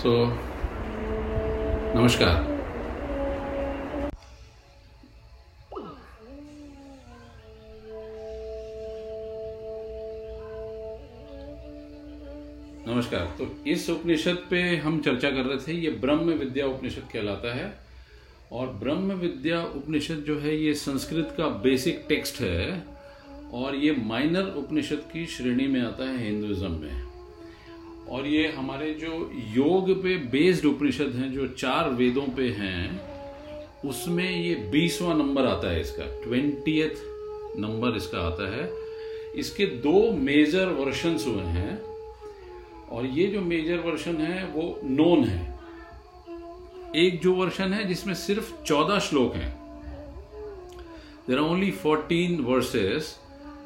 सो, नमस्कार। नमस्कार। तो इस उपनिषद पे हम चर्चा कर रहे थे, ये ब्रह्म विद्या उपनिषद कहलाता है। और ब्रह्म विद्या उपनिषद जो है, ये संस्कृत का बेसिक टेक्स्ट है। और ये माइनर उपनिषद की श्रेणी में आता है हिंदुइज्म में। और ये हमारे जो योग पे बेस्ड उपनिषद हैं, जो चार वेदों पे हैं, उसमें ये बीसवा नंबर आता है इसका ट्वेंटियथ नंबर इसका आता है। इसके दो मेजर वर्शंस हुए हैं, और ये जो मेजर वर्शन है, वो नोन है। एक जो वर्शन है, जिसमें सिर्फ़ चौदह श्लोक हैं। There are only fourteen verses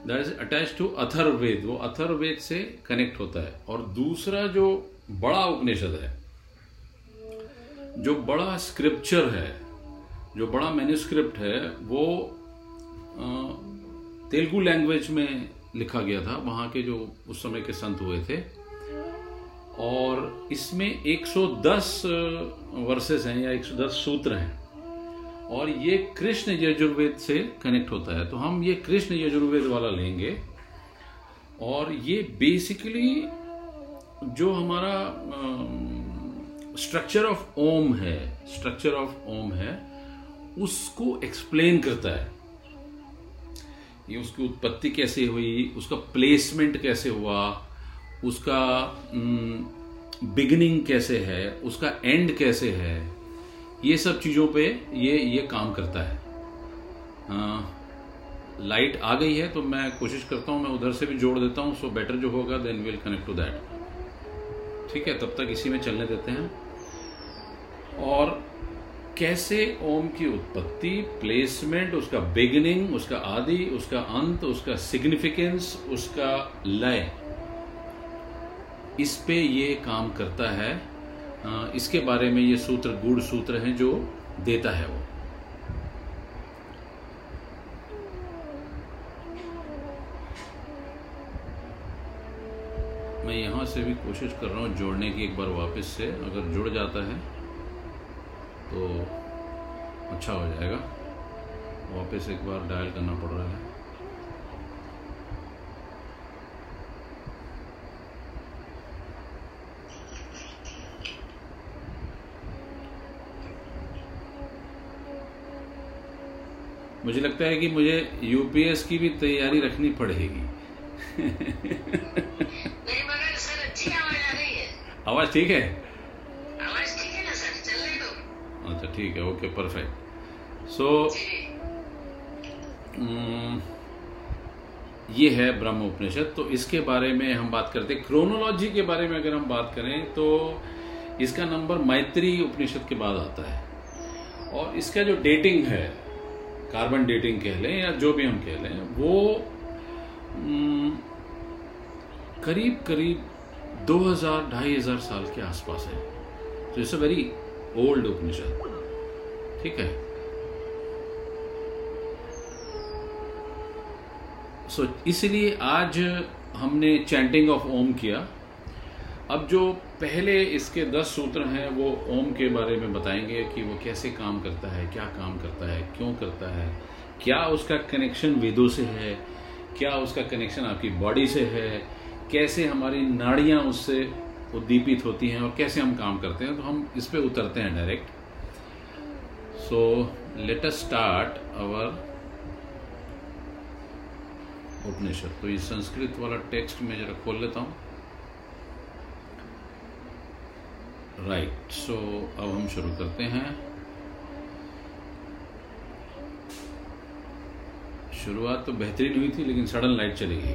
that is attach to Atharvaveda वो अथर्वेद से कनेक्ट होता है। और दूसरा जो बड़ा उपनिषद है, जो बड़ा स्क्रिप्चर है, जो बड़ा मैन्यूस्क्रिप्ट है, वो तेलुगु लैंग्वेज में लिखा गया था। वहाँ के जो उस समय के संत हुए थे। और इसमें 110 वर्सेस हैं या 110 सूत्र हैं। और ये कृष्ण यजुर्वेद से कनेक्ट होता है। तो हम ये कृष्ण यजुर्वेद वाला लेंगे। और ये बेसिकली जो हमारा स्ट्रक्चर ऑफ़ ओम है स्ट्रक्चर ऑफ़ ओम है, उसको एक्सप्लेन करता है। ये उसकी उत्पत्ति कैसे हुई, उसका प्लेसमेंट कैसे हुआ, उसका बिगनिंग कैसे है, उसका एंड कैसे है ये सब चीज़ों पे ये ये काम करता है। आ, लाइट आ गई है तो मैं कोशिश करता हूँ मैं उधर से भी जोड़ देता हूँ सो बेटर जो होगा then will connect to that ठीक है तब तक इसी में चलने देते हैं। और कैसे ओम की उत्पत्ति प्लेसमेंट उसका बिगिनिंग उसका आदि उसका अंत उसका सिग्निफिकेंस उसका लय इस पे ये काम करता है। इसके बारे में ये सूत्र गुड़ सूत्र हैं जो देता है वो। मैं यहाँ से भी कोशिश कर रहा हूँ जोड़ने की, एक बार वापस से, अगर जुड़ जाता है तो अच्छा हो जाएगा। वापस एक बार डायल करना पड़ रहा है। मुझे लगता है कि मुझे यूपीएस की भी तैयारी रखनी पड़ेगी। आवाज़ ठीक है? अच्छा ठीक है ओके परफेक्ट सो ये है ब्रह्म उपनिषद तो इसके बारे में हम बात करते हैं। क्रोनोलॉजी के बारे में अगर हम बात करें तो इसका नंबर मैत्री उपनिषद के बाद आता है। और इसका जो डेटिंग है कार्बन डेटिंग कह लें या जो भी हम कह लें वो करीब करीब 2000 ढाई हज़ार साल के आसपास है। तो it's a very old Upanishad ठीक है? सो so, इसलिए आज हमने चैंटिंग ऑफ़ ओम किया। अब जो पहले इसके दस सूत्र हैं, वो ओम के बारे में बताएँगे कि वो कैसे काम करता है, क्या काम करता है, क्यों करता है, क्या उसका कनेक्शन वेदों से है, क्या उसका कनेक्शन आपकी बॉडी से है, कैसे हमारी नाड़ियाँ उससे उद्दीपित होती हैं और कैसे हम काम करते हैं तो हम इस पर उतरते हैं direct so let us start our Upanishad तो ये संस्कृत वाला टेक्स्ट में जरा खोल लेता हूँ। राइट right, सो so, अब हम शुरू करते हैं। शुरुआत तो बेहतरीन हुई थी लेकिन सडन लाइट चली गई।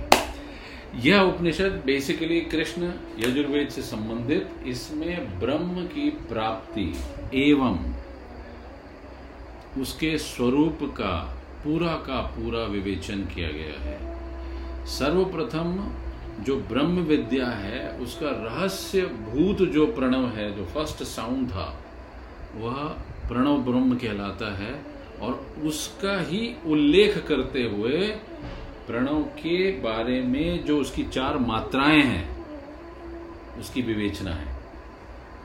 यह उपनिषद बेसिकली कृष्ण यजुर्वेद से संबंधित इसमें ब्रह्म की प्राप्ति एवं उसके स्वरूप का पूरा का पूरा विवेचन किया गया है। सर्वप्रथम जो ब्रह्म विद्या है, उसका रहस्य भूत जो प्रणव है, जो फ़र्स्ट साउंड था, वह प्रणव ब्रह्म कहलाता है और उसका ही उल्लेख करते हुए प्रणव के बारे में जो उसकी चार मात्राएँ हैं, उसकी विवेचना है।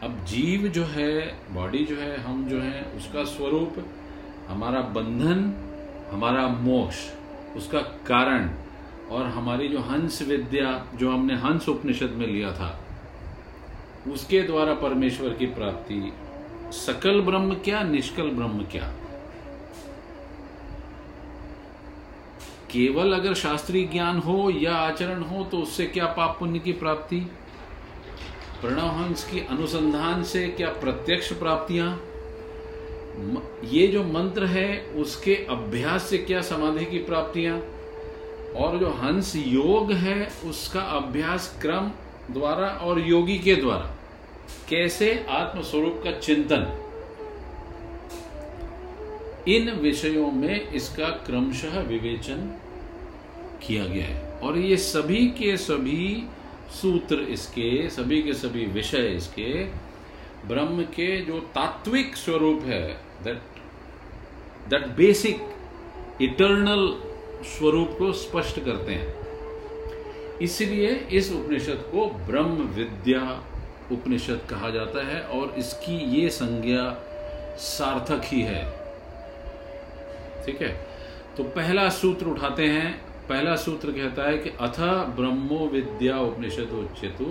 अब जीव जो है बॉडी जो है, हम जो है, उसका स्वरूप, हमारा बंधन, हमारा मोक्ष, उसका कारण और हमारी जो हंस विद्या, जो हमने हंस उपनिषद में लिया था, उसके द्वारा परमेश्वर की प्राप्ति। सकल ब्रह्म क्या, निष्कल ब्रह्म क्या? केवल अगर शास्त्रीय ज्ञान हो या आचरण हो तो उससे क्या पाप पुण्य की प्राप्ति? प्रणव हंस की अनुसंधान से क्या प्रत्यक्ष प्राप्तियाँ? ये जो मंत्र है, उसके अभ्यास से क्या समाधि की प्राप्तियाँ? और जो हंस योग है, उसका अभ्यास क्रम द्वारा और योगी के द्वारा। कैसे? आत्म स्वरूप का चिंतन। इन विषयों में इसका क्रमशः विवेचन किया गया है। और ये सभी के सभी सूत्र इसके, सभी के सभी विषय इसके, ब्रह्म के जो तात्विक स्वरूप है दैट दैट बेसिक इटर्नल स्वरूप को स्पष्ट करते हैं। इसलिए इस उपनिषद को ब्रह्म विद्या उपनिषद कहा जाता है और इसकी ये संज्ञा सार्थक ही है। ठीक है? तो पहला सूत्र उठाते हैं। पहला सूत्र कहता है कि अथ ब्रह्मो विद्या उपनिषद उच्चतु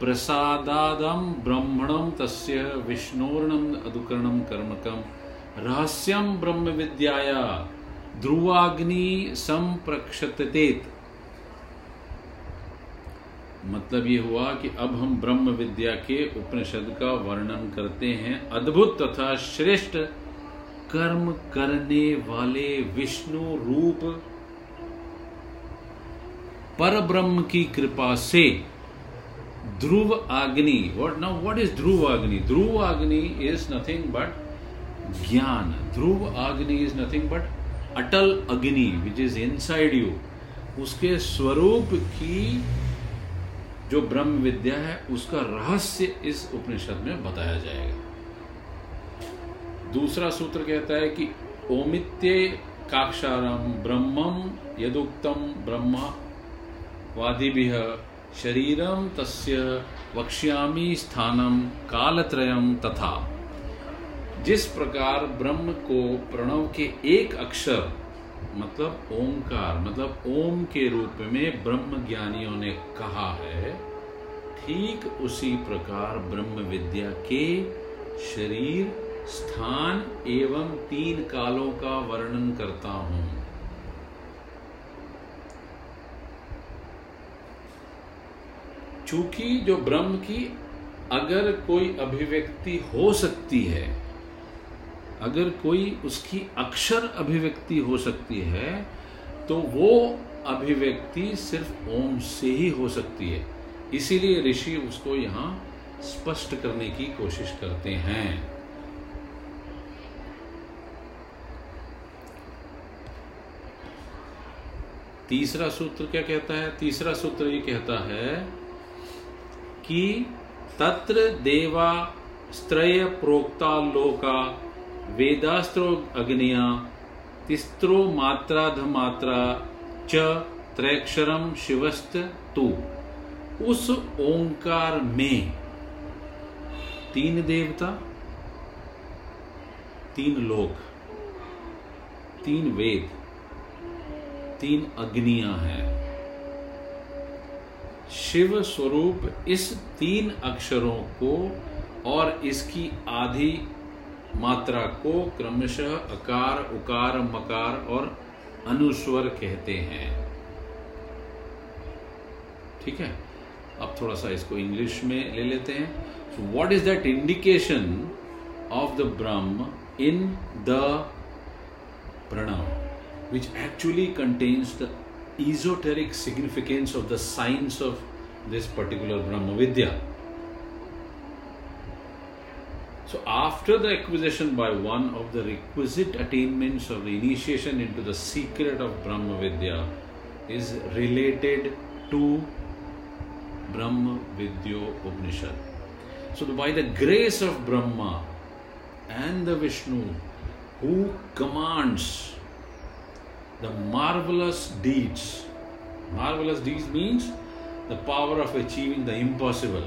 प्रसादादम ब्रह्मणम तस्य विष्णोर्णम अदुकरणम कर्मकम रहस्यम ब्रह्म विद्याया। ध्रुवाग्नि संप्रक्षतेत मतलब ये हुआ कि अब हम ब्रह्म विद्या के उपनिषद का वर्णन करते हैं। अद्भुत तथा श्रेष्ठ कर्म करने वाले विष्णु रूप पर ब्रह्म की कृपा से Dhruva Agni what now what is Dhruva Agni Dhruva Agni is nothing but ज्ञान। ध्रुव अग्नि इज़ नथिंग बट अटल अग्नि विच इज़ इनसाइड यू उसके स्वरूप की जो ब्रह्म विद्या है, उसका रहस्य इस उपनिषद में बताया जाएगा। दूसरा सूत्र कहता है कि ओमित्य काक्षारम ब्रह्मम यदुक्तम ब्रह्मा वादिभिः शरीरम तस्य वक्ष्यामी स्थानम कालत्रयम तथा। जिस प्रकार ब्रह्म को प्रणव के एक अक्षर मतलब ओंकार मतलब ओम के रूप में ब्रह्म ज्ञानियों ने कहा है, ठीक उसी प्रकार ब्रह्म विद्या के शरीर, स्थान एवं तीन कालों का वर्णन करता हूँ। चूँकि जो ब्रह्म की अगर कोई अभिव्यक्ति हो सकती है अगर कोई उसकी अक्षर अभिव्यक्ति हो सकती है तो वो अभिव्यक्ति सिर्फ़ ओम से ही हो सकती है। इसीलिए ऋषि उसको यहाँ स्पष्ट करने की कोशिश करते हैं। तीसरा सूत्र क्या कहता है? तीसरा सूत्र ये कहता है कि तत्र देवा स्त्रय प्रोक्ता लोका वेदास्त्रो अग्निया, तिस्त्रो मात्रा च त्रैक्षरम शिवस्त तू। उस ओंकार में तीन देवता, तीन लोक, तीन वेद, तीन अग्नियाँ हैं। शिव स्वरूप इस तीन अक्षरों को और इसकी आधी मात्रा को क्रमशः अकार, उकार, मकार और अनुस्वर कहते हैं। ठीक है? अब थोड़ा सा इसको इंग्लिश में ले लेते हैं। So what is that indication of the Brahman in the Pranava which actually contains the esoteric significance of the science of this particular Brahma Vidya. So, after the acquisition by one of the requisite attainments of the initiation into the secret of Brahma Vidya is related to Brahma Vidya Upanishad. So, by the grace of Brahma and the Vishnu, who commands the marvelous deeds. Marvelous deeds means the power of achieving the impossible.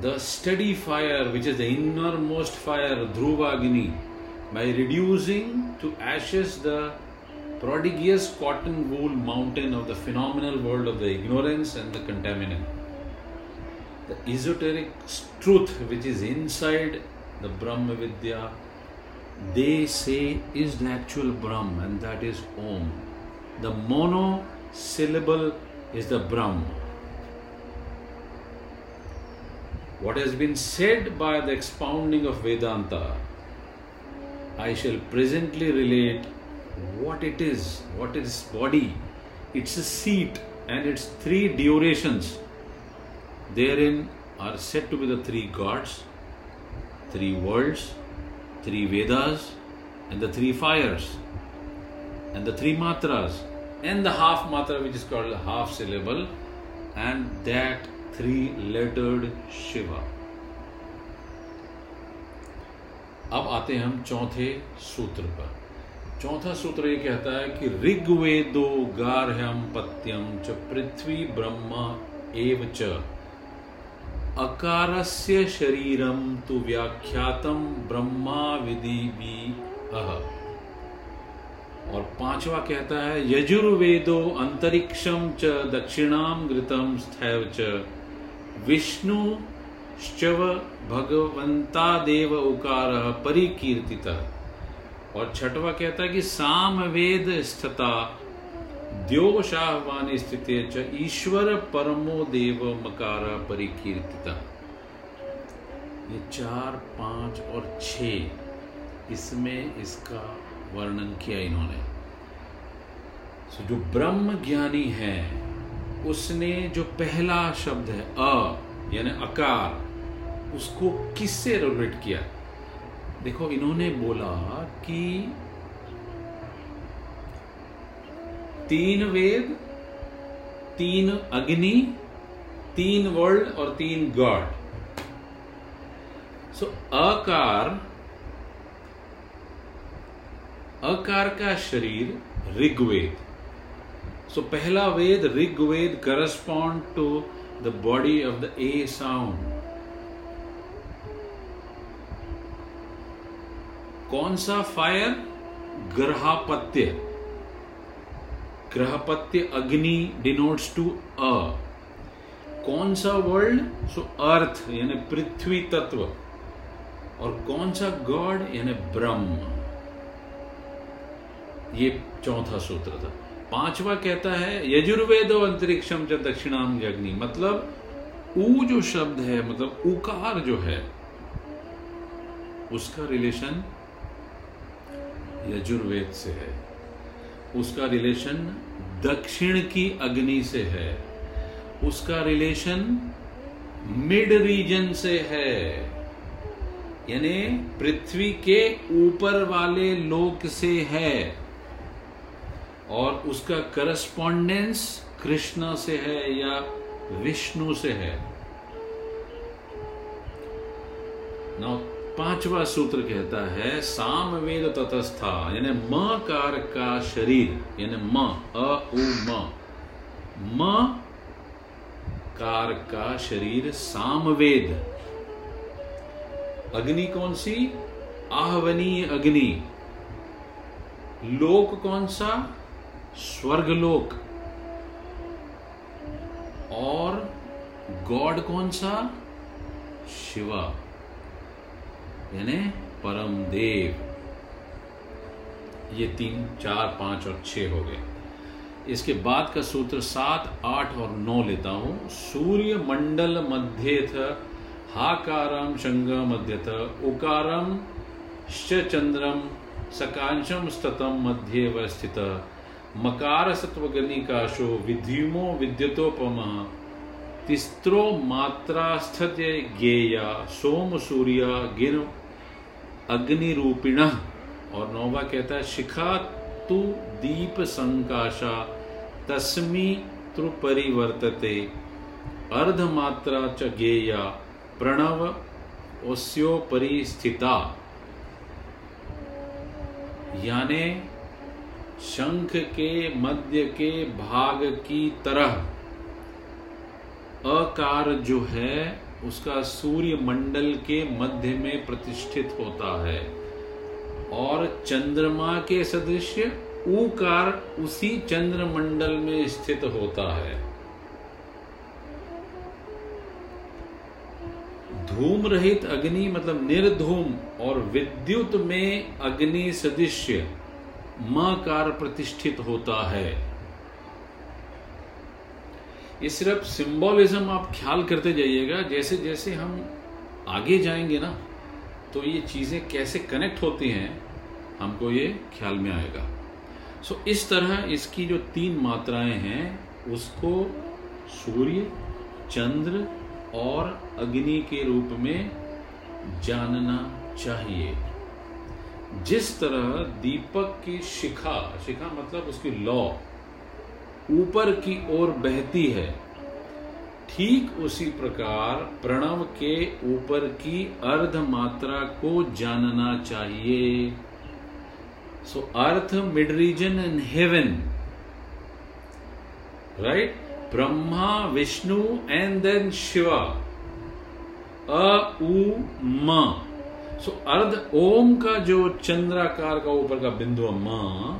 The steady fire, which is the innermost fire, Dhruvagini, by reducing to ashes the prodigious cotton wool mountain of the phenomenal world of the ignorance and the contaminant. The esoteric truth which is inside the Brahma Vidya, they say is the actual Brahm, and that is Om. The monosyllable is the Brahm. What has been said by the expounding of Vedanta, I shall presently relate what it is, what is body, its a seat, and its three durations. Therein are said to be the three gods, three worlds, three Vedas, and the three fires, and the three matras, and the half matra, which is called half syllable, and that three lettered Shiva. अब आते हैं हम चौथे सूत्र पर। चौथा सूत्र ये कहता है कि ऋग्वेदो गार्ह्यम पत्यम च पृथ्वी ब्रह्म एव च। अकारस्य शरीरम तु व्याख्यातम ब्रह्मा विधि अह। और पांचवा कहता है, यजुर्वेदो अंतरिक्षम च दक्षिणाम घृतम स्थैव च। विष्णु श्चव भगवंता देव उकार परिकीर्तिता। और छठवा कहता है कि साम वेद स्थिता द्योशाहवानी स्थित च ईश्वर परमो देव मकार परिकीर्तिता। ये चार, पाँच और छ इसमें इसका वर्णन किया इन्होंने। जो ब्रह्म ज्ञानी है उसने जो पहला शब्द है, अ, यानी अकार, उसको किससे रिलेट किया? देखो, इन्होंने बोला कि तीन वेद, तीन अग्नि, तीन वर्ल्ड और तीन गॉड। सो अकार अकार का शरीर ऋग्वेद। सो पहला वेद Rigveda correspond to the body of the A sound कौन सा फायर ग्रहापत्य। ग्रहपत्य अग्नि डिनोट्स टू अ कौन सा वर्ल्ड सो अर्थ यानी पृथ्वी तत्व। और कौन सा गॉड यानी ब्रह्म। ये चौथा सूत्र था। पांचवा कहता है, यजुर्वेदो अंतरिक्षम च दक्षिणाम जग्नि। मतलब ऊ जो शब्द है मतलब उकार जो है, उसका रिलेशन यजुर्वेद से है। उसका रिलेशन दक्षिण की अग्नि से है। उसका रिलेशन मिड रीजन से है। यानी पृथ्वी के ऊपर वाले लोक से है। और उसका करस्पॉन्डेंस कृष्ण से है या विष्णु से है। नौ पांचवा सूत्र कहता है, साम वेद ततस्था, यानी म कार का शरीर, यानी म, अ, उ, म। म कार का शरीर सामवेद अग्नि कौन सी? आहवनीय अग्नि। लोक कौन सा? स्वर्गलोक। और गॉड कौन सा? शिवा। यानी परम देव। ये तीन, चार, पाँच और छह हो गए। इसके बाद का सूत्र सात, आठ और नौ लेता हूँ। सूर्य मंडल मध्य थ हाकारम शंग थ उकारम चंद्रम, सकांशम स्ततम मध्य वस्थित मकार सत्वगनिकाशो विद्युमो विद्युतोपम। तिस्त्रो मात्रास्थ्य ज्ञेया सोम सूर्य गिर अग्निरूपिण। और नौवा कहता है, शिखा तु दीप संकाशा तस्मी त्रुपरिवर्तते। अर्धमात्रा च गेया प्रणव ओस्योपरि स्थिता यानी शंख के मध्य के भाग की तरह। अकार जो है, उसका सूर्य मंडल के मध्य में प्रतिष्ठित होता है। और चंद्रमा के सदृश ऊकार उसी चंद्र मंडल में स्थित होता है। धूम रहित अग्नि मतलब निर्धूम और विद्युत में अग्नि सदृश्य। मकार प्रतिष्ठित होता है। ये सिर्फ़ सिंबोलिज्म आप ख्याल करते जाइएगा जैसे जैसे हम आगे जाएँगे ना तो ये चीज़ें कैसे कनेक्ट होती हैं हमको ये ख्याल में आएगा। सो so, इस तरह इसकी जो तीन मात्राएँ हैं उसको सूर्य चंद्र और अग्नि के रूप में जानना चाहिए। जिस तरह दीपक की शिखा शिखा मतलब उसकी लौ, ऊपर की ओर बहती है, ठीक उसी प्रकार प्रणव के ऊपर की अर्ध मात्रा को जानना चाहिए। So earth mid region in heaven right Brahma, Vishnu and then Shiva, अ, उ, म। सो अर्ध ओम का जो चंद्राकार का ऊपर का बिंदु म,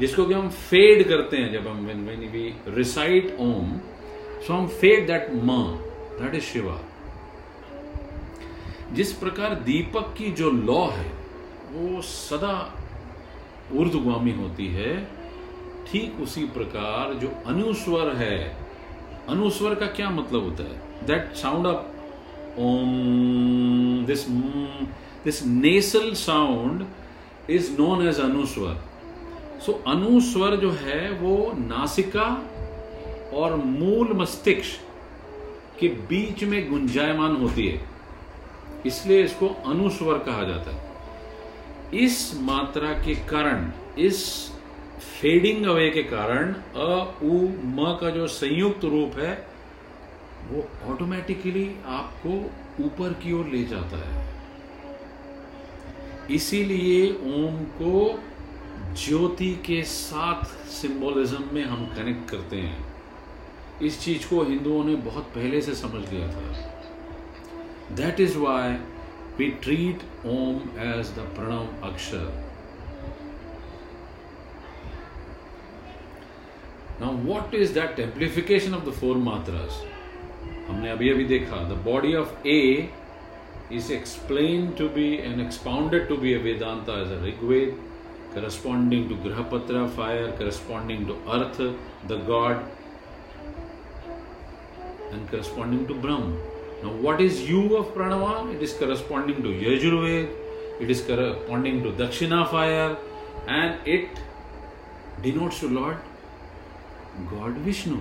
जिसको कि हम फेड करते हैं जब हम when we recite Om so हम फेड दैट म दैट इज़ शिवा जिस प्रकार दीपक की जो लॉ है, वो सदा ऊर्धगामी होती है, ठीक उसी प्रकार जो अनुस्वर है, अनुस्वर का क्या मतलब होता है? That sound of Om this this nasal sound is known as anusvara so anusvara जो है वो नासिका और मूल मस्तिष्क के बीच में गुंजायमान होती है। इसलिए इसको अनुस्वर कहा जाता है। इस मात्रा के कारण, इस फेडिंग अवे के कारण, अ, उ, म का जो संयुक्त रूप है, वो ऑटोमेटिकली आपको ऊपर की ओर ले जाता है। इसीलिए ओम को ज्योति के साथ सिंबोलिज्म में हम कनेक्ट करते हैं। इस चीज़ को हिंदुओं ने बहुत पहले से समझ लिया था। That is why we treat Om as the Pranava akshara now what is that amplification of the four matras हमने अभी अभी देखा the body of A is explained to be and expounded to be a Vedanta as a Rig Veda, corresponding to Grahapatra, fire, corresponding to Earth, the God, and corresponding to Brahm. Now, what is U of Pranava? It is corresponding to Yajurved, it is corresponding to Dakshina fire, and it denotes to Lord God Vishnu.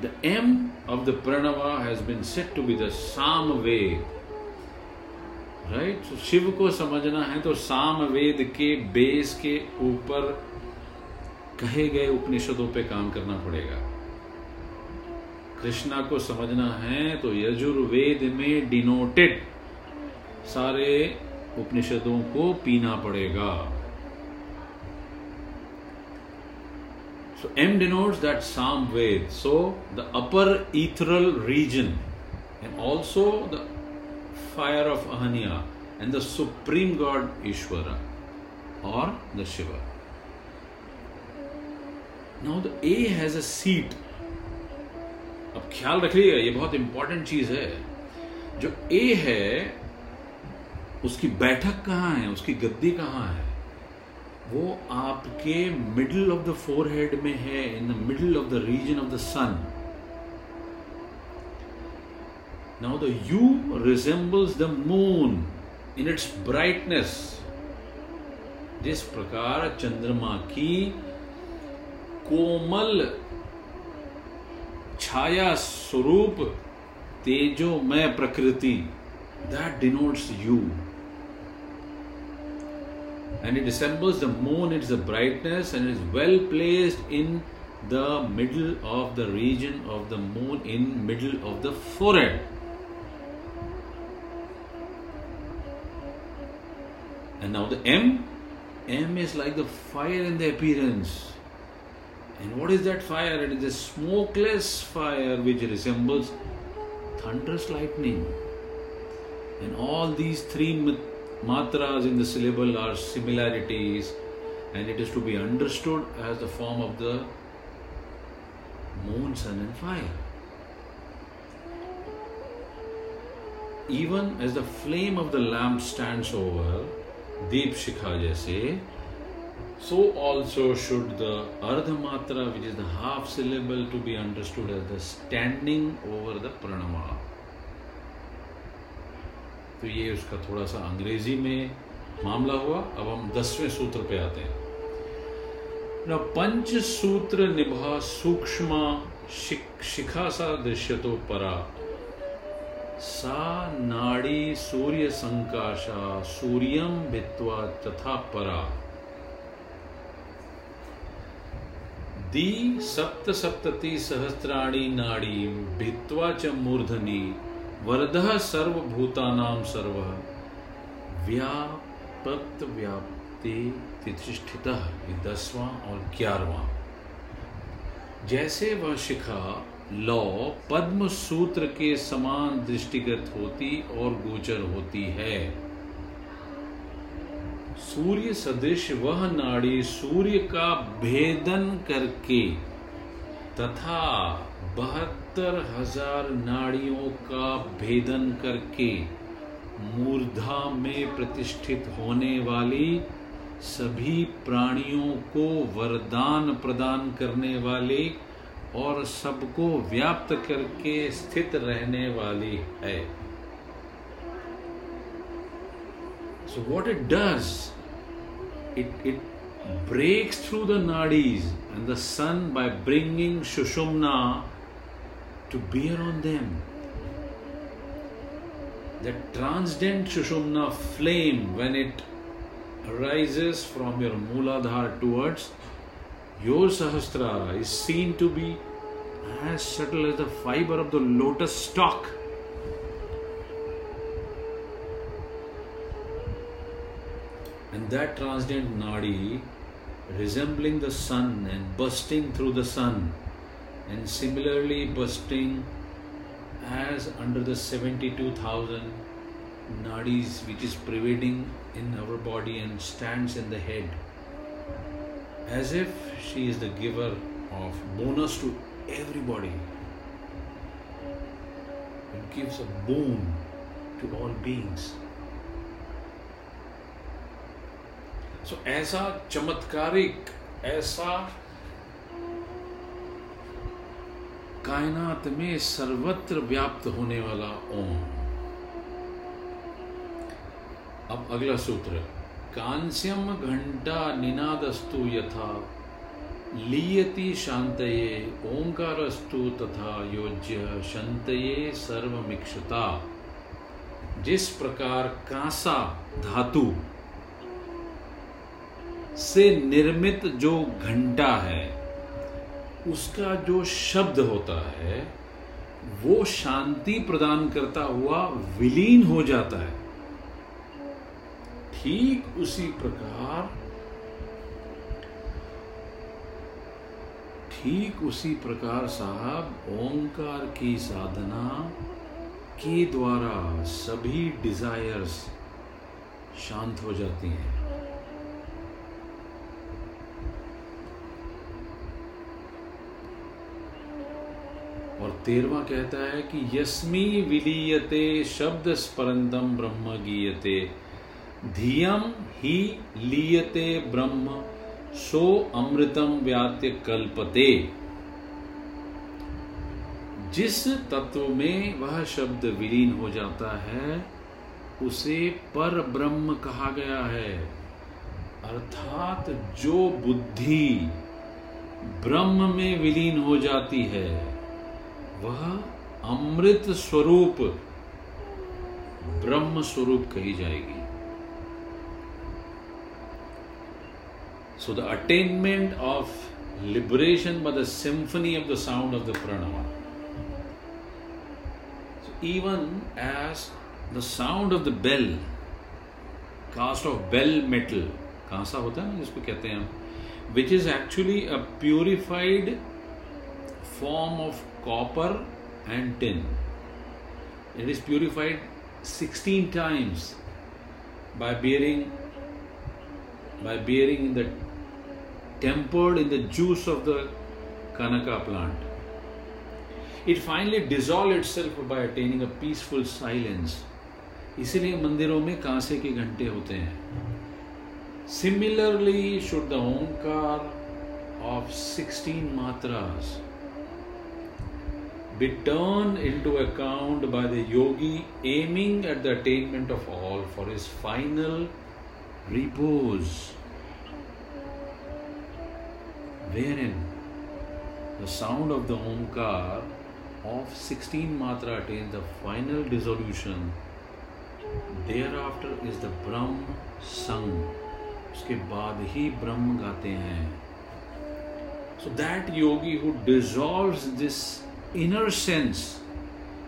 The M of the Pranava has been said to be the Samaved right right? so, Shiva को समझना है तो साम वेद के base के ऊपर कहे गए उपनिषदों पे काम करना पड़ेगा कृष्णा को समझना है तो यजुर्वेद में डिनोटेड सारे उपनिषदों को पीना पड़ेगा So M denotes that Sam Ved. So the upper ethereal region and also the fire of Ahanya and the supreme god Ishvara or the Shiva. Now, the A has a seat. अब ख्याल रख रखिएगा, ये बहुत important चीज़ है जो ए है, उसकी बैठक कहाँ है उसकी गद्दी कहाँ है वो आपके middle of the forehead में है in the middle of the region of the sun Now the U resembles the moon in its brightness. जिस प्रकार चंद्रमा की कोमल छाया स्वरूप तेजोमय प्रकृति that denotes you and it resembles the moon it is a brightness and it is well placed in the middle of the region of the moon in middle of the forehead And now the M, M is like the fire in the appearance. And what is that fire? It is a smokeless fire which resembles thunderous lightning. And all these three matras in the syllable are similarities, and it is to be understood as the form of the moon, sun, and fire. Even as the flame of the lamp stands over दीप शिखा जैसे so also should the ardha matra which is the half syllable to be understood as the standing over the Pranava तो ये उसका थोड़ा सा अंग्रेज़ी में मामला हुआ, अब हम दसवें सूत्र पे आते हैं। ना पंच सूत्र निभा सूक्ष्म शिखा सा दृश्य तो परा सा नाड़ी सूर्य संकाशा सूर्यम भित्वा तथा परा। दी सप्त सप्तति सहस्राणी नाड़ी भित्वा च मूर्धनी, वरद सर्वभूतानाम सर्व। व्यापक व्याप्ति तिष्ठित दसवां और ग्यारहवा। जैसे वह शिखा लौ पद्म सूत्र के समान दृष्टिगत होती और गोचर होती है। सूर्य सदृश वह नाड़ी सूर्य का भेदन करके तथा बहत्तर हज़ार नाड़ियों का भेदन करके मूर्धा में प्रतिष्ठित होने वाली सभी प्राणियों को वरदान प्रदान करने वाली और सबको व्याप्त करके स्थित रहने वाली है। So what it does it it breaks through the nadis and the sun by bringing Sushumna to bear on them the transcendent Sushumna flame when it rises from your Muladhara towards your Sahasrara, is seen to be as subtle as the fiber of the lotus stalk. And that transcendent nadi resembling the sun and bursting through the sun, and similarly bursting as under the 72,000 nadis which is prevailing in our body and stands in the head, as if she is the giver of bonus to everybody. It gives a boon to all beings. So so, ऐसा चमत्कारिक ऐसा कायनात में सर्वत्र व्याप्त होने वाला ओम अब अगला सूत्र कांस्यम घंटा निनादस्तु यथा। लीयति शांतये, ओंकारस्तु तथा योज्य शंतये सर्वमिक्षता। जिस प्रकार कांसा धातु से निर्मित जो घंटा है, उसका जो शब्द होता है, वो शांति प्रदान करता हुआ विलीन हो जाता है। ठीक उसी प्रकार, ठीक उसी प्रकार साहब, ओंकार की साधना के द्वारा सभी डिजायर्स शांत हो जाती हैं। और तेरवा कहता है कि यस्मी विलीयते शब्द स्परंदम ब्रह्म गीयते। धियम ही लीयते ब्रह्म, सो अमृतम व्यात्य कल्पते। जिस तत्व में वह शब्द विलीन हो जाता है, उसे पर ब्रह्म कहा गया है। अर्थात जो बुद्धि ब्रह्म में विलीन हो जाती है, वह अमृत स्वरूप ब्रह्म स्वरूप कही जाएगी। so the attainment of liberation by the symphony of the sound of the Pranav even as the sound of the bell cast of bell metal कहां सा होता है ना जिसको कहते हैं हम which is actually a purified form of copper and tin It is purified 16 times by bearing by bearing in the tempered in the juice of the kanaka plant. It finally dissolves itself by attaining a peaceful silence. इसीलिए मंदिरों में कांसे के घंटे होते हैं similarly should the Omkar of 16 matras be turned into account by the yogi aiming at the attainment of all for his final repose Wherein the sound of the omkar of 16 matra attains the final dissolution thereafter is the brahm sung उसके बाद ही ब्रह्म गाते हैं so that yogi who dissolves this inner sense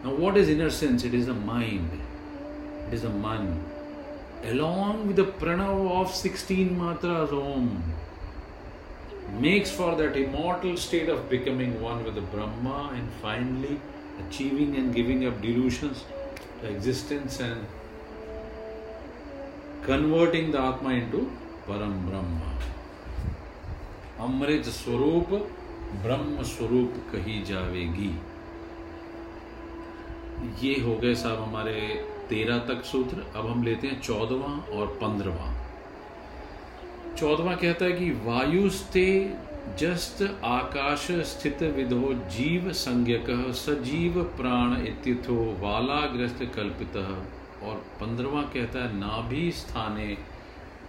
now what is inner sense it is the mind it is the man along with the pranav of 16 matras om makes for that immortal state of becoming one with the brahma and finally achieving and giving up delusions to existence and converting the Atma into Param Brahma. अमृत स्वरूप ब्रह्म स्वरूप कही जावेगी ये हो गए साहब हमारे तेरह तक सूत्र अब हम लेते हैं चौदवा और पंद्रवा चौदवा कहता है कि वायुस्ते जस्त आकाश स्थित विधो जीव संज्ञक, सजीव प्राण इत्यथो वालाग्रस्त कल्पित। और पंद्रवा कहता है नाभि स्थाने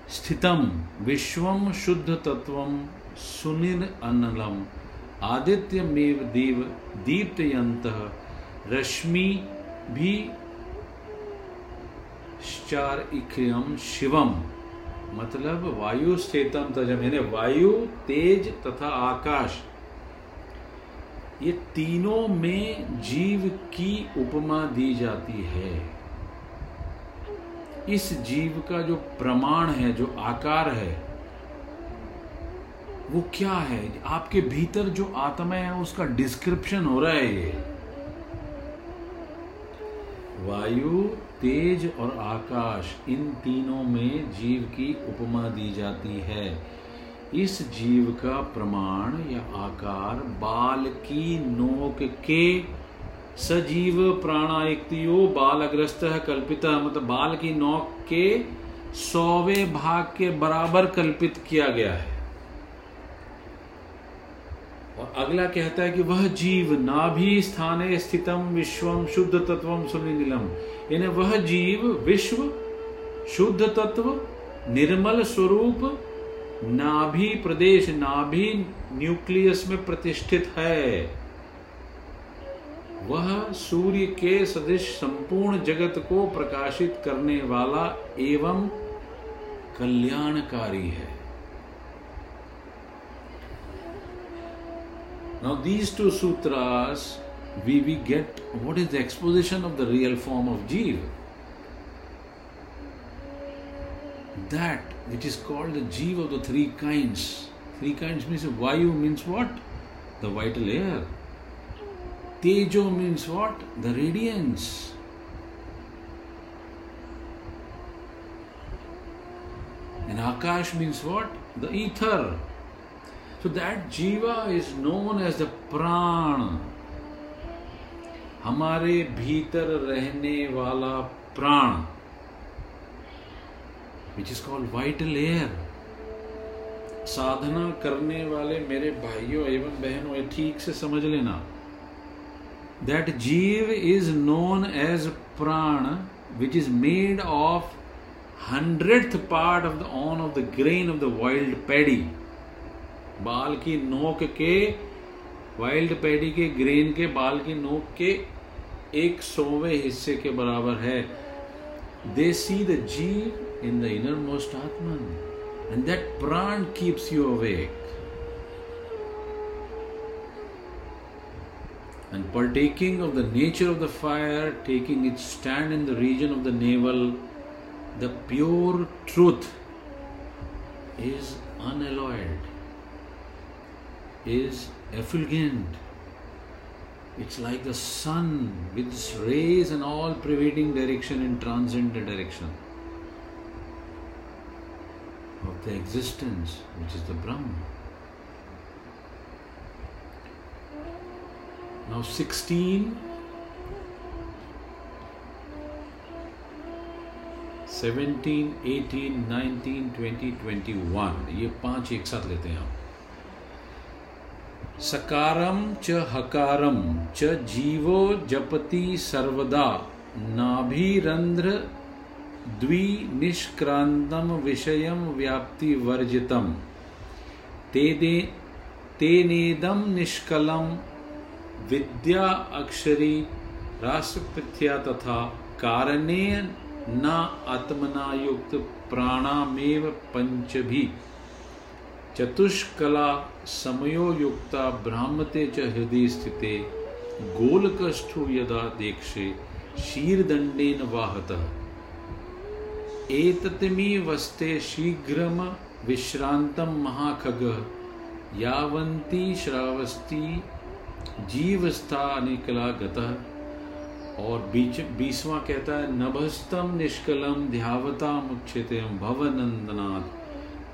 स्थितम, विश्वम शुद्ध तत्वम सुनिर अनलम आदित्य मेव देव दीप्तयंत, रश्मि भी चार इक्रियम शिवम। मतलब वायु स्थितम तजम यानी वायु, तेज तथा आकाश। ये तीनों में जीव की उपमा दी जाती है। इस जीव का जो प्रमाण है, जो आकार है, वो क्या है? आपके भीतर जो आत्मा है, उसका डिस्क्रिप्शन हो रहा है ये। वायु तेज और आकाश, इन तीनों में जीव की उपमा दी जाती है। इस जीव का प्रमाण या आकार बाल की नोक के सजीव प्राणायुक्तियो, बालग्रस्त है, कल्पित मतलब बाल की नोक के सौवे भाग के बराबर कल्पित किया गया है। और अगला कहता है कि वह जीव नाभि स्थाने स्थितम विश्वम शुद्ध तत्वम सुनिलम यानी वह जीव विश्व शुद्ध तत्व निर्मल स्वरूप नाभि प्रदेश, नाभि न्यूक्लियस में प्रतिष्ठित है। वह सूर्य के सदृश संपूर्ण जगत को प्रकाशित करने वाला एवं कल्याणकारी है। Now these two sutras, we, we get what is the exposition of the real form of Jeev. That which is called the Jeev of the three kinds. Three kinds means Vayu means what? The vital air. Tejo means what? The radiance. And Akash means what? The ether. So that Jiva is known as the प्राण हमारे भीतर रहने वाला प्राण which is called vital air साधना करने वाले मेरे भाइयों, एवं बहनों ठीक से समझ लेना। दैट जीव is known as prana which is made of hundred part of the on of the grain of the wild paddy बाल की नोक के वाइल्ड पैडी के ग्रेन के बाल की नोक के एक सौवे हिस्से के बराबर है they see the jiva in the innermost atman and that prana keeps you awake and partaking of the nature of the fire, taking its stand in the region of the navel, the pure truth is unalloyed, is effulgent, It's like the sun with its rays in all pervading direction and transcendent direction of the existence, which is the Brahman. Now, 16 seventeen eighteen nineteen twenty twenty one ये पांच एक साथ लेते हैं हम सकारम च हकारम च जीवो जपति सर्वदा। नाभिरंध्र द्वि निष्क्रांतम विषयम व्याप्ति वर्जितम तेदे तेनेदम निष्कलम विद्या अक्षरी राष्ट्रपथ्या तथा कारणे न आत्मना युक्त प्राणामेव पंच भी चतुष्कला समयो युक्ता ब्राह्मते च हृदय स्थिते, गोलकष्ठु यदा देक्षे शीरदंडेन वाहतः। एतत्मी वस्ते शीघ्रम विश्रांतम महाखग यावंती श्रावस्ती जीवस्था निकला गतः और बीच बीसवा कहता है नभस्तम निष्कलम ध्यावता मुक्षित भवनंदनाथ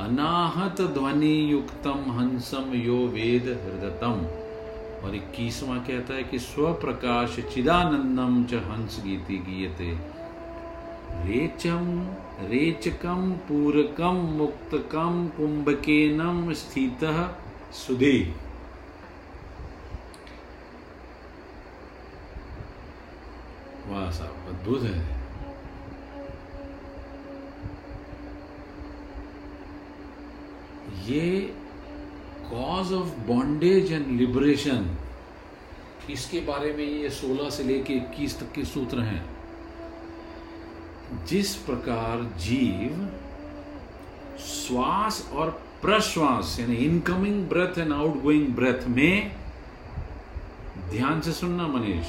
अनाहत ध्वनि युक्तम हंसम यो वेद हृदतम और इक्कीसवा कहता है कि स्वप्रकाश चिदानंदम च हंस गीति गीयते। रेचम रेचकम पूरकम मुक्तकम कुंभकेनम स्थित सुधे। वाह साहब, अद्भुत है। ये cause of bondage and liberation इसके बारे में ये 16 से लेके 21 तक के सूत्र हैं? जिस प्रकार जीव श्वास और प्रश्वास, यानी incoming breath and outgoing breath में, ध्यान से सुनना मनीष।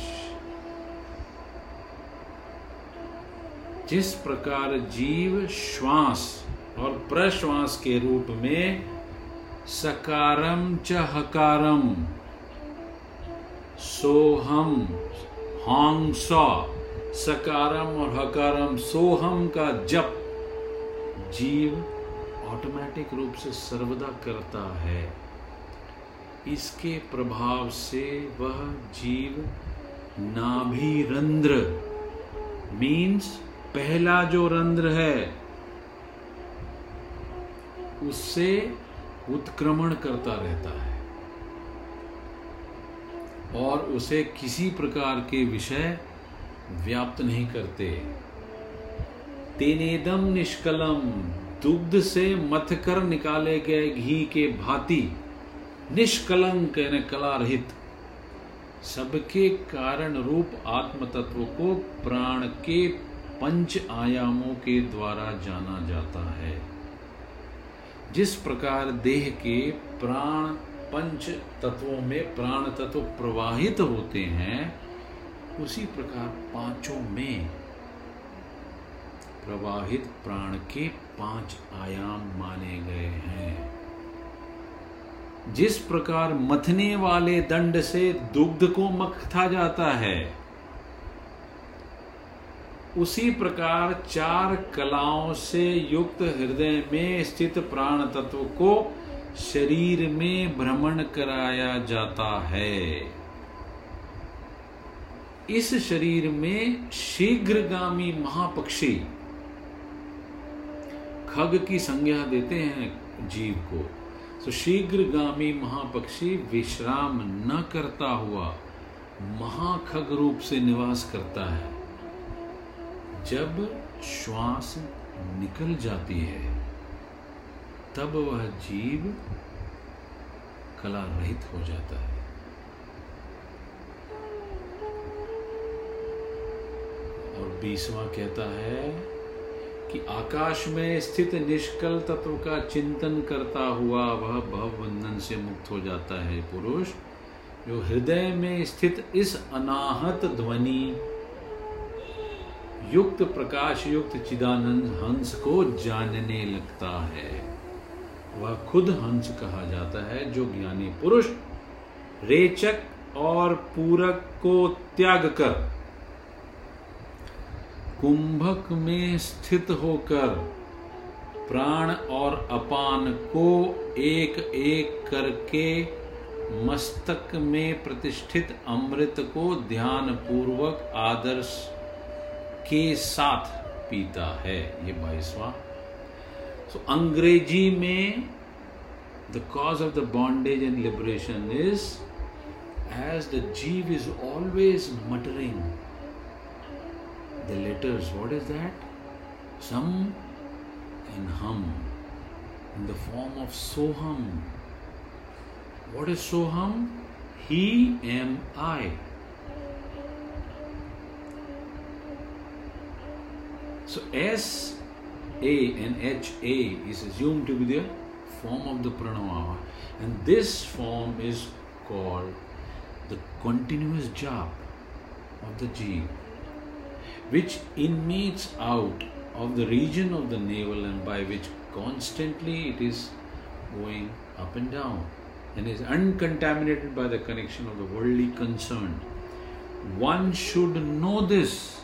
जिस प्रकार जीव श्वास और प्रश्वास के रूप में सकारम च हकारम सोहम हांग सौ सकारम और हकारम, सोहम का जप जीव ऑटोमेटिक रूप से सर्वदा करता है। इसके प्रभाव से वह जीव नाभिरंध्र मीन्स पहला जो रंध्र है उससे उत्क्रमण करता रहता है और उसे किसी प्रकार के विषय व्याप्त नहीं करते। तेनेदम निष्कलम, दुग्ध से मथ कर निकाले गए घी के भांति, निष्कलंक कला रहित सबके कारण रूप आत्म तत्व को प्राण के पंच आयामों के द्वारा जाना जाता है। जिस प्रकार देह के प्राण पंच तत्वों में प्राण तत्व प्रवाहित होते हैं, उसी प्रकार पाँचों में प्रवाहित प्राण के पाँच आयाम माने गए हैं। जिस प्रकार मथने वाले दंड से दुग्ध को मखथा जाता है उसी प्रकार चार कलाओं से युक्त हृदय में स्थित प्राण तत्व को शरीर में भ्रमण कराया जाता है। इस शरीर में शीघ्रगामी महापक्षी खग की संज्ञा देते हैं जीव को। तो शीघ्रगामी महापक्षी विश्राम न करता हुआ महाखग रूप से निवास करता है। जब श्वास निकल जाती है, तब वह जीव कला रहित हो जाता है। और बीसवा कहता है कि आकाश में स्थित निष्कल तत्व का चिंतन करता हुआ वह भव बंधन से मुक्त हो जाता है। पुरुष, जो हृदय में स्थित इस अनाहत ध्वनि युक्त प्रकाश, युक्त चिदानंद हंस को जानने लगता है। वह खुद हंस कहा जाता है, जो ज्ञानी पुरुष, रेचक और पूरक को त्याग कर, कुंभक में स्थित होकर, प्राण और अपान को एक एक करके मस्तक में प्रतिष्ठित अमृत को ध्यान पूर्वक आदर्श के साथ पीता है, ये बाईसवा। सो अंग्रेज़ी में the cause of the bondage and liberation is as the jiva is always muttering the letters what is that some and हम in the form of soham what is soham he am I So S A and H A is assumed to be the form of the pranava, and this form is called the continuous jap of the Jeev which emanates out of the region of the navel and by which constantly it is going up and down and is uncontaminated by the connection of the worldly concern. One should know this,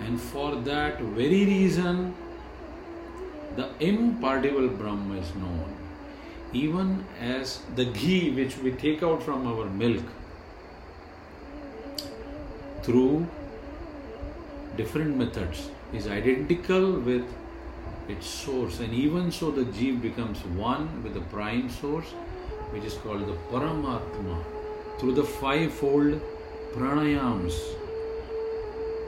and for that very reason, the impartible Brahma is known. Even as the ghee which we take out from our milk through different methods is identical with its source and even so the jeev becomes one with the prime source which is called the paramatma through the fivefold pranayams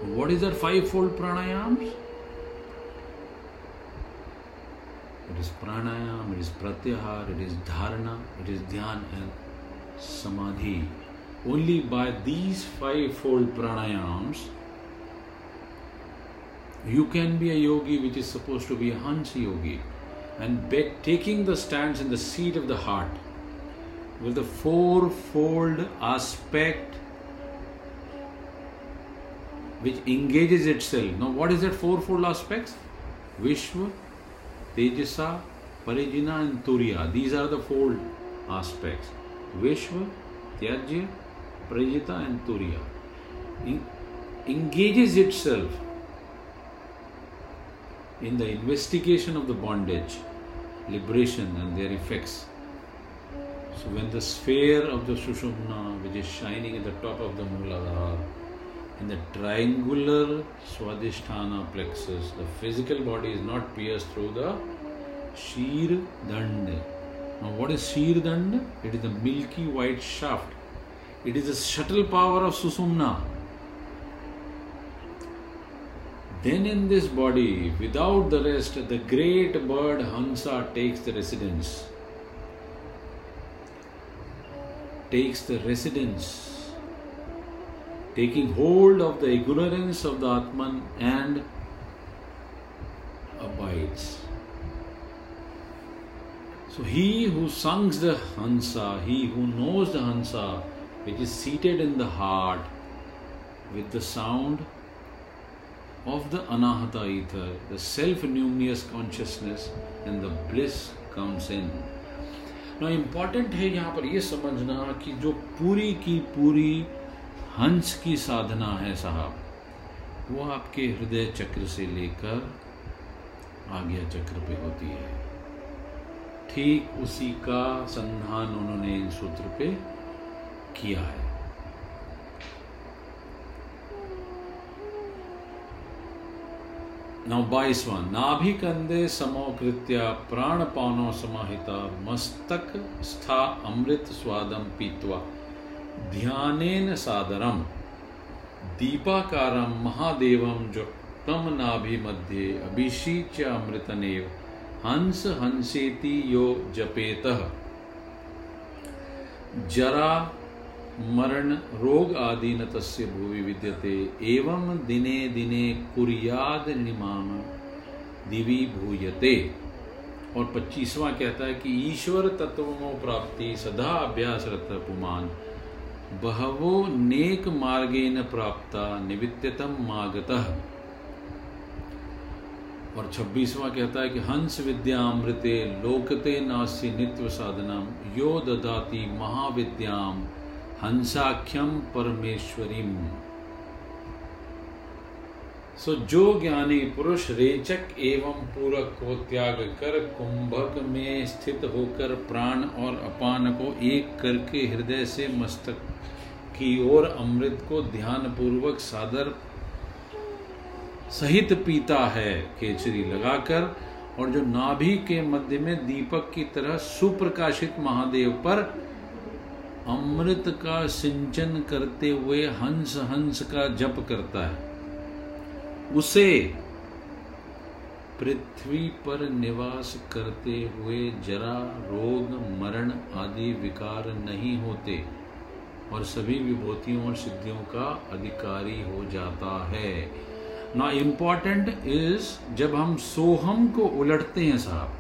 what is that fivefold pranayams? It is pranayam it is pratyahar it is dharana it is dhyan and samadhi. Only by these fivefold pranayams you can be a yogi which is supposed to be a Hans yogi. And be, taking the stance in the seat of the heart with the fourfold aspect which engages itself. Now, what is that fourfold aspects? Vishwa, Tejasa, Parijina, and Turiya. These are the four aspects. Vishwa, Tyajya, Parijita, and Turiya. engages itself in the investigation of the bondage, liberation, and their effects. So, when the sphere of the Sushumna, which is shining at the top of the Mooladhara, in the triangular Swadhisthana plexus, the physical body is not pierced through the Shir Dand. Now, what is Shir Dand? It is the milky white shaft. It is the subtle power of Susumna then in this body, without the rest, the great bird Hansa takes the residence. Takes the residence, taking hold of the ignorance of the Atman and abides. So he who songs the Hansa, he who knows the Hansa, which is seated in the heart with the sound of the anahata ether, the self numinous consciousness, and the bliss comes in. Now, important है यहाँ पर ये समझना कि जो पूरी की पूरी हंस की साधना है साहब। वो आपके हृदय चक्र से लेकर आज्ञा चक्र पे होती है। ठीक उसी का संधान उन्होंने इन सूत्र पे किया है। नौ बाईसवा नाभि कंदे समोकृत्य प्राणपानो समाहिता, मस्तक स्था अमृत स्वादम पीत्वा। ध्यानेन सादरम। दीपाकारम महादेवम जो तम नाभि मध्ये अभिषीच्य अमृतनेव हंस हंसेति यो जपेत। जरा मरण रोग आदि न तस्य भूवि विद्यते। एवं दिने दिने कुरियाद निमाम दिवी भूयते। और पच्चीसवां कहता है कि ईश्वर तत्वों प्राप्ति सदा अभ्यास रत पुमान। बहवो नेक मार्गेन प्राप्ता निवित्यतम मागत। और छब्बीसवा कहता है कि हंस विद्या अमृते लोकते नास्य नित्य साधनम यो ददाति महाविद्याम हंसाख्यम परमेश्वरीम। सो जो ज्ञानी पुरुष रेचक एवं पूरक को त्याग कर कुंभक में स्थित होकर प्राण और अपान को एक करके हृदय से मस्तक की ओर अमृत को ध्यान पूर्वक सादर सहित पीता है केचरी लगाकर। और जो नाभि के मध्य में दीपक की तरह सुप्रकाशित महादेव पर अमृत का सिंचन करते हुए हंस हंस का जप करता है। उसे पृथ्वी पर निवास करते हुए जरा रोग, मरण आदि विकार नहीं होते और सभी विभूतियों और सिद्धियों का अधिकारी हो जाता है। ना इंपॉर्टेंट इज़ जब हम सोहम को उलटते हैं साहब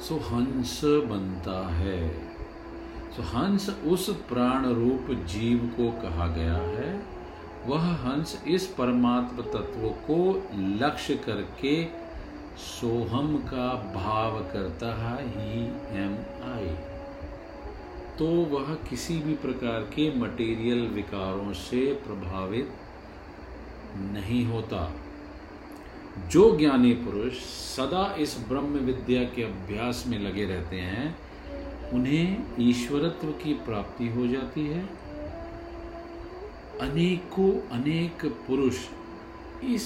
सो हंस बनता है। सो हंस उस प्राण रूप जीव को कहा गया है। वह हंस इस परमात्म तत्व को लक्ष्य करके सोहम का भाव करता है ही एम आई तो वह किसी भी प्रकार के मटेरियल विकारों से प्रभावित नहीं होता। जो ज्ञानी पुरुष सदा इस ब्रह्म विद्या के अभ्यास में लगे रहते हैं, उन्हें ईश्वरत्व की प्राप्ति हो जाती है। अनेकों, अनेक पुरुष इस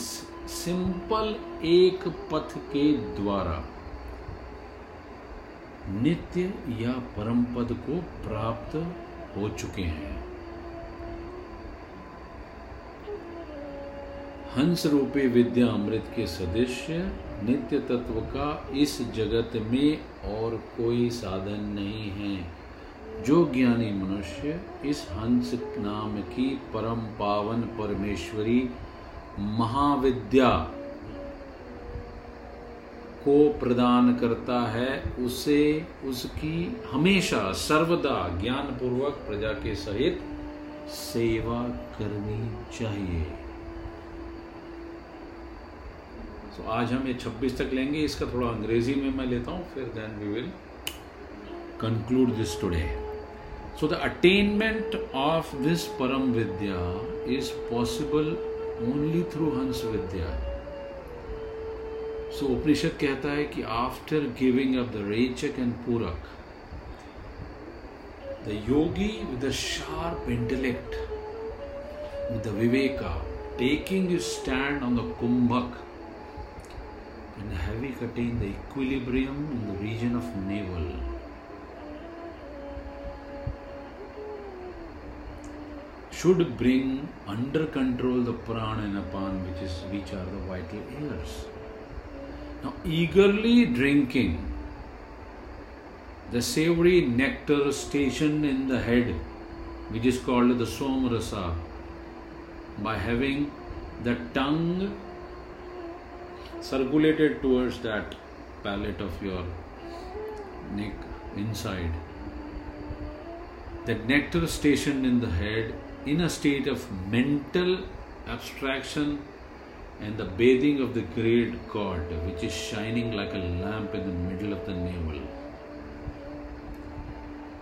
सिंपल एक पथ के द्वारा नित्य या परम पद को प्राप्त हो चुके हैं। हंस रूपी विद्या अमृत के सदस्य नित्य तत्व का इस जगत में और कोई साधन नहीं है। जो ज्ञानी मनुष्य इस हंस नाम की परम पावन परमेश्वरी महाविद्या को प्रदान करता है, उसे, उसकी हमेशा सर्वदा ज्ञान पूर्वक प्रजा के सहित सेवा करनी चाहिए तो आज हम ये 26 तक लेंगे, इसका थोड़ा अंग्रेज़ी में मैं लेता हूँ, फिर then we will conclude this today. So, the attainment of this Param Vidya is possible only through Hans Vidya. So, Upanishad कहता है कि after giving up the Rechak and Purak, the yogi with the sharp intellect, with the Viveka, taking his stand on the Kumbhak and having attained the equilibrium in the region of navel. Should bring under control the prana and apan which is which are the vital airs now eagerly drinking the savory nectar stationed in the head which is called the somrasa by having the tongue circulated towards that palate of your neck inside. That nectar stationed in the head in a state of mental abstraction and the bathing of the great God, which is shining like a lamp in the middle of the navel.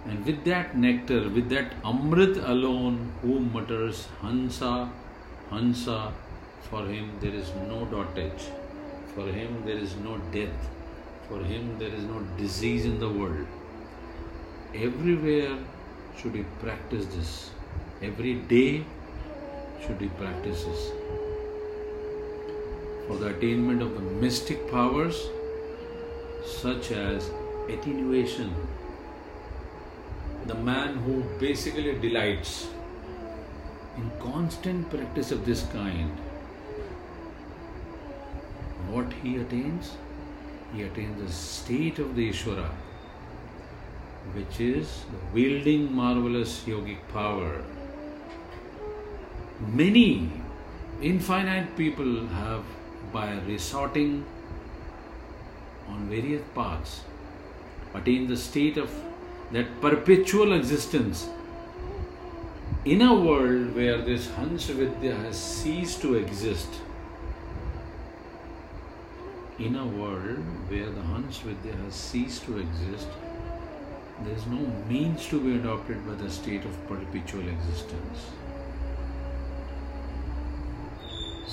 And with that nectar, with that Amrit alone, who mutters Hansa, Hansa, for him there is no dotage, for him there is no death, for him there is no disease in the world. Everywhere should he practice this every day should he practice this for the attainment of the mystic powers such as attenuation the man who basically delights in constant practice of this kind what he attains? He attains the state of the ishvara which is the wielding marvelous yogic power many infinite people have by resorting on various paths attained the state of that perpetual existence in a world where this Hans Vidya has ceased to exist in a world where the Hans Vidya has ceased to exist there is no means to be adopted by the state of perpetual existence.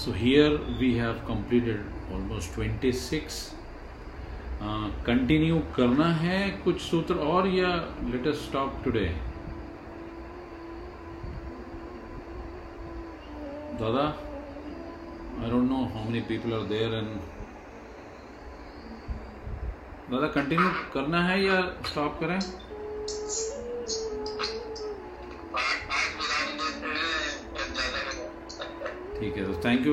So here we have completed almost 26. Continue uh, करना है कुछ सूत्र और या let us stop today दादा I don't know how many people are there and दादा continue करना है या स्टॉप करें ठीक है तो थैंक यू